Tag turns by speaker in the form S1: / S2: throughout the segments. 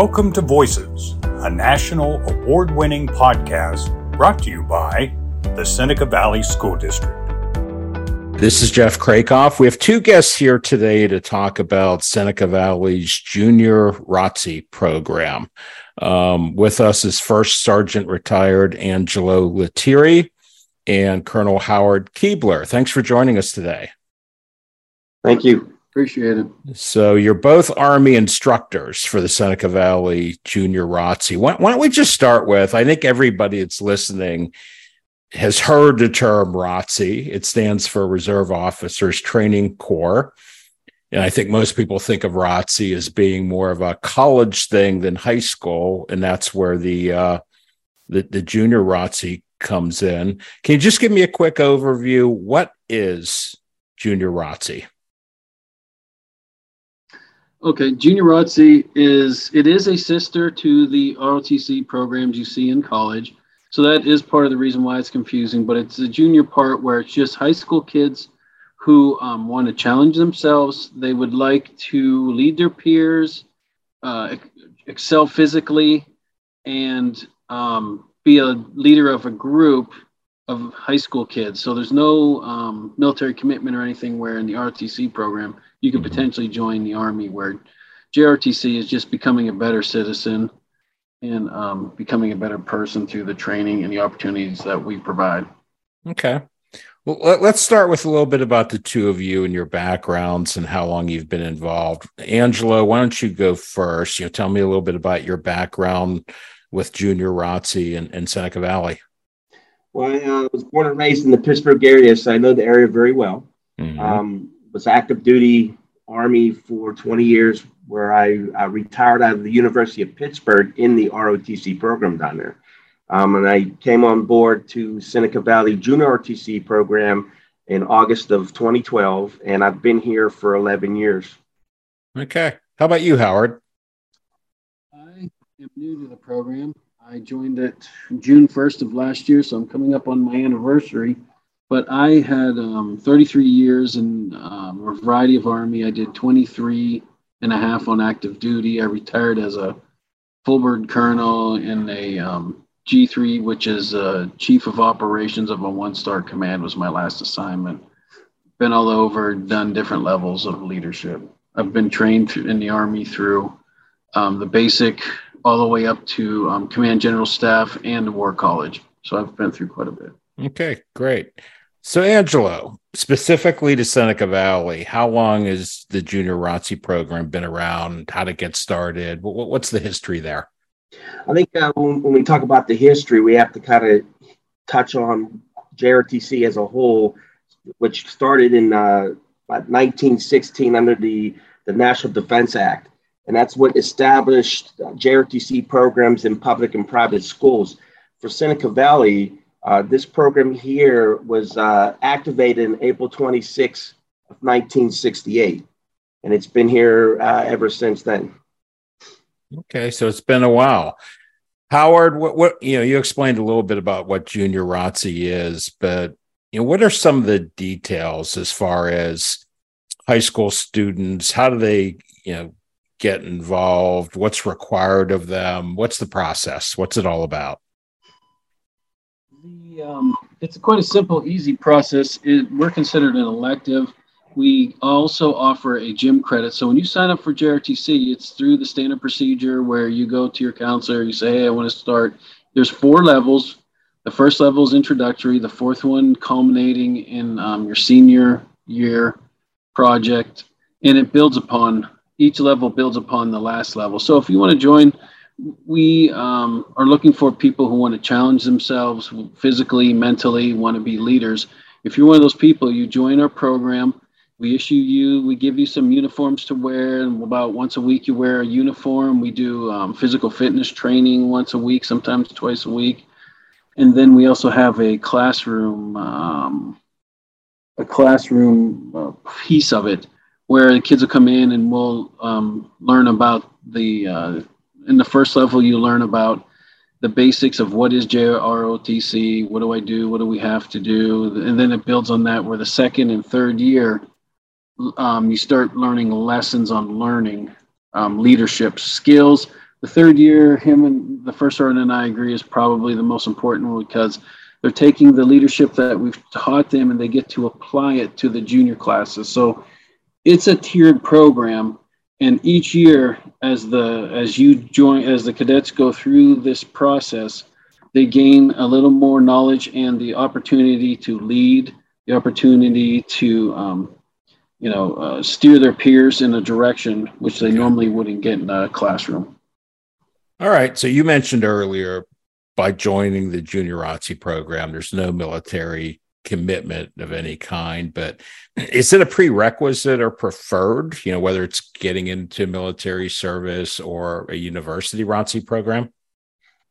S1: Welcome to Voices, a national award winning podcast brought to you by the Seneca Valley School District.
S2: This is Jeff Krakoff. We have two guests here today to talk about Seneca Valley's Junior ROTC program. Um, with us is First Sergeant Retired Angelo Lettiere and Colonel Howard Keebler. Thanks for joining us today.
S3: Thank you.
S4: Appreciate it.
S2: So you're both Army instructors for the Seneca Valley Junior ROTC. Why, why, don't we just start with? I think everybody that's listening has heard the term ROTC. It stands for Reserve Officers Training Corps. And I think most people think of ROTC as being more of a college thing than high school, and that's where the uh, the, the junior ROTC comes in. Can you just give me a quick overview? What is junior ROTC?
S4: Okay, Junior ROTC is it is a sister to the ROTC programs you see in college. So that is part of the reason why it's confusing. But it's the junior part where it's just high school kids who um, want to challenge themselves. They would like to lead their peers, uh, excel physically, and um, be a leader of a group of high school kids. So there's no um, military commitment or anything where in the ROTC program you could potentially join the Army, where JRTC is just becoming a better citizen and um, becoming a better person through the training and the opportunities that we provide.
S2: Okay. Well, let's start with a little bit about the two of you and your backgrounds and how long you've been involved. Angelo, why don't you go first? You know, tell me a little bit about your background with Junior ROTC and, and Seneca Valley.
S3: Well, I uh, was born and raised in the Pittsburgh area, so I know the area very well. Mm-hmm. Um, was active duty Army for 20 years, where I, I, retired out of the University of Pittsburgh in the ROTC program down there. Um, and I came on board to Seneca Valley Junior ROTC program in August of 2012, and I've been here for 11 years.
S2: Okay. How about you, Howard?
S4: I am new to the program. I joined it June 1st of last year, so I'm coming up on my anniversary. But I had um, 33 years in um, a variety of Army. I did 23 and a half on active duty. I retired as a full bird colonel in a um, G3, which is a chief of operations of a one star command, was my last assignment. Been all over, done different levels of leadership. I've been trained in the Army through um, the basic all the way up to um, command general staff and the war college. So I've been through quite a bit.
S2: Okay, great. So, Angelo, specifically to Seneca Valley, how long has the Junior ROTC program been around? How to get started? What's the history there?
S3: I think uh, when, when, we talk about the history, we have to kind of touch on JRTC as a whole, which started in uh, 1916 under the, the National Defense Act. And that's what established JRTC programs in public and private schools. For Seneca Valley, uh, this program here was uh, activated in April 26 of 1968, and it's been here uh, ever since then.
S2: Okay, so it's been a while. Howard, what, what you know, you explained a little bit about what Junior ROTC is, but you know, what are some of the details as far as high school students? How do they, you know, get involved? What's required of them? What's the process? What's it all about?
S4: Um, it's quite a simple, easy process. It, we're considered an elective. We also offer a gym credit. So when you sign up for JRTC, it's through the standard procedure where you go to your counselor, you say, hey, I want to start. There's four levels. The first level is introductory, the fourth one culminating in um, your senior year project, and it builds upon each level builds upon the last level. So if you want to join, we um, are looking for people who want to challenge themselves physically, mentally, want to be leaders. If you're one of those people, you join our program. We issue you, we give you some uniforms to wear, and about once a week you wear a uniform. We do um, physical fitness training once a week, sometimes twice a week, and then we also have a classroom, um, a classroom uh, piece of it where the kids will come in and we'll um, learn about the uh, in the first level, you learn about the basics of what is JROTC, what do I do, what do we have to do, and then it builds on that. Where the second and third year, um, you start learning lessons on learning, um, leadership skills, the third year, him and the first sergeant and I agree is probably the most important because they're taking the leadership that we've taught them and they get to apply it to the junior classes. So it's a tiered program, and each year, as the as you join as the cadets go through this process, they gain a little more knowledge and the opportunity to lead, the opportunity to um, you know uh, steer their peers in a direction which they normally wouldn't get in a classroom.
S2: All right. So you mentioned earlier by joining the junior ROTC program, there's no military commitment of any kind, but is it a prerequisite or preferred, you know, whether it's getting into military service or a university ROTC program?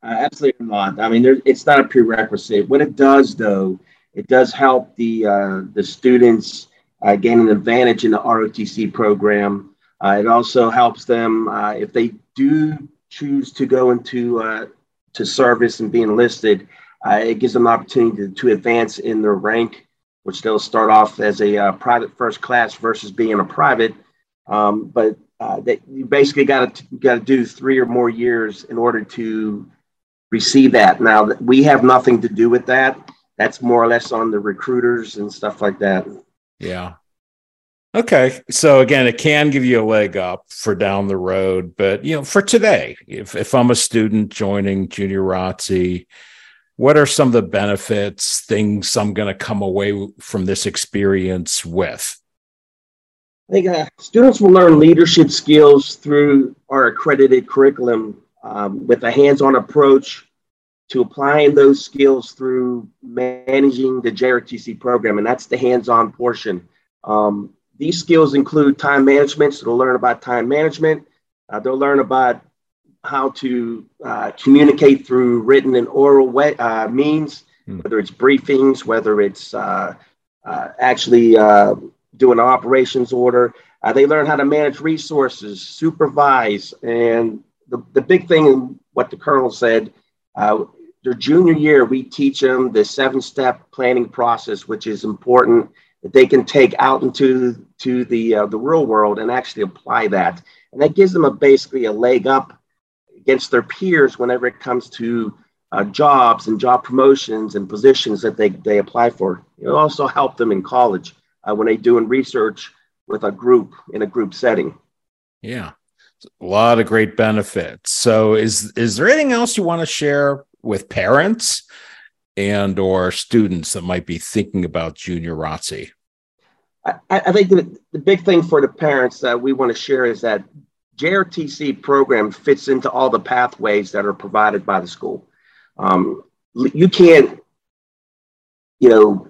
S3: Uh, absolutely not. I mean, there, it's not a prerequisite. What it does, though, it does help the uh, the students uh, gain an advantage in the ROTC program. Uh, it also helps them uh, if they do choose to go into uh, to service and be enlisted, uh, it gives them an opportunity to, to, advance in their rank, which they'll start off as a uh, private first class versus being a private. Um, but uh, they, you basically got to got to do three or more years in order to receive that. Now we have nothing to do with that. That's more or less on the recruiters and stuff like that.
S2: Yeah. Okay. So again, it can give you a leg up for down the road, but you know, for today, if, if I'm a student joining junior ROTC, what are some of the benefits, things I'm going to come away from this experience with?
S3: I think uh, students will learn leadership skills through our accredited curriculum um, with a hands-on approach to applying those skills through managing the JRTC program, and that's the hands-on portion. Um, these skills include time management, so they'll learn about time management. Uh, they'll learn about how to uh, communicate through written and oral way, uh, means, mm. whether it's briefings, whether it's uh, uh, actually uh, doing an operations order. they learn how to manage resources, supervise, and the, the big thing, what the colonel said, their junior year, we teach them the seven step planning process, which is important that they can take out into to the uh, the real world and actually apply that, and that gives them a basically a leg up against their peers whenever it comes to uh, jobs and job promotions and positions that they they apply for. It also help them in college uh, when they're doing research with a group in a group setting.
S2: Yeah, a lot of great benefits. So, is is there anything else you want to share with parents? and or students that might be thinking about junior ROTC?
S3: I, I think the, the big thing for the parents that we want to share is that JRTC program fits into all the pathways that are provided by the school. Um, you can't, you know,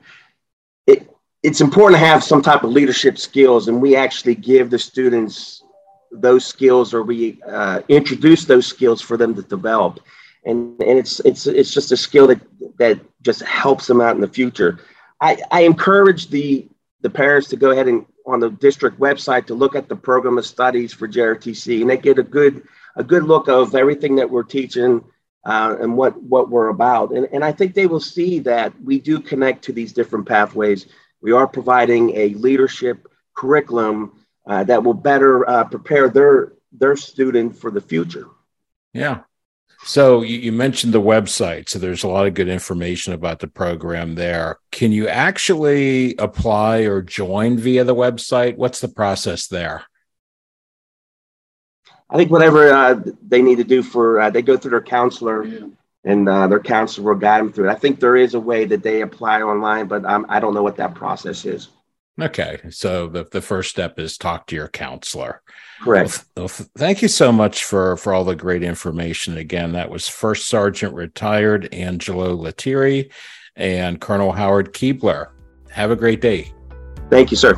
S3: it, it's important to have some type of leadership skills, and we actually give the students those skills or we uh, introduce those skills for them to develop and and it's it's it's just a skill that that just helps them out in the future. I, I encourage the the parents to go ahead and on the district website to look at the program of studies for JRTC, and they get a good a good look of everything that we're teaching uh, and what what we're about. And and I think they will see that we do connect to these different pathways. We are providing a leadership curriculum uh, that will better uh, prepare their their student for the future.
S2: Yeah, so you, mentioned the website. So there's a lot of good information about the program there. Can you actually apply or join via the website? What's the process there?
S3: I think whatever uh, they need to do for, uh, they go through their counselor yeah. and uh, their counselor will guide them through it. I think there is a way that they apply online, but um, I don't know what that process is.
S2: Okay. So the, the first step is talk to your counselor.
S3: Correct.
S2: Well, thank you so much for, for all the great information. Again, that was First Sergeant Retired Angelo Lettiere and Colonel Howard Keebler. Have a great day.
S3: Thank you, sir.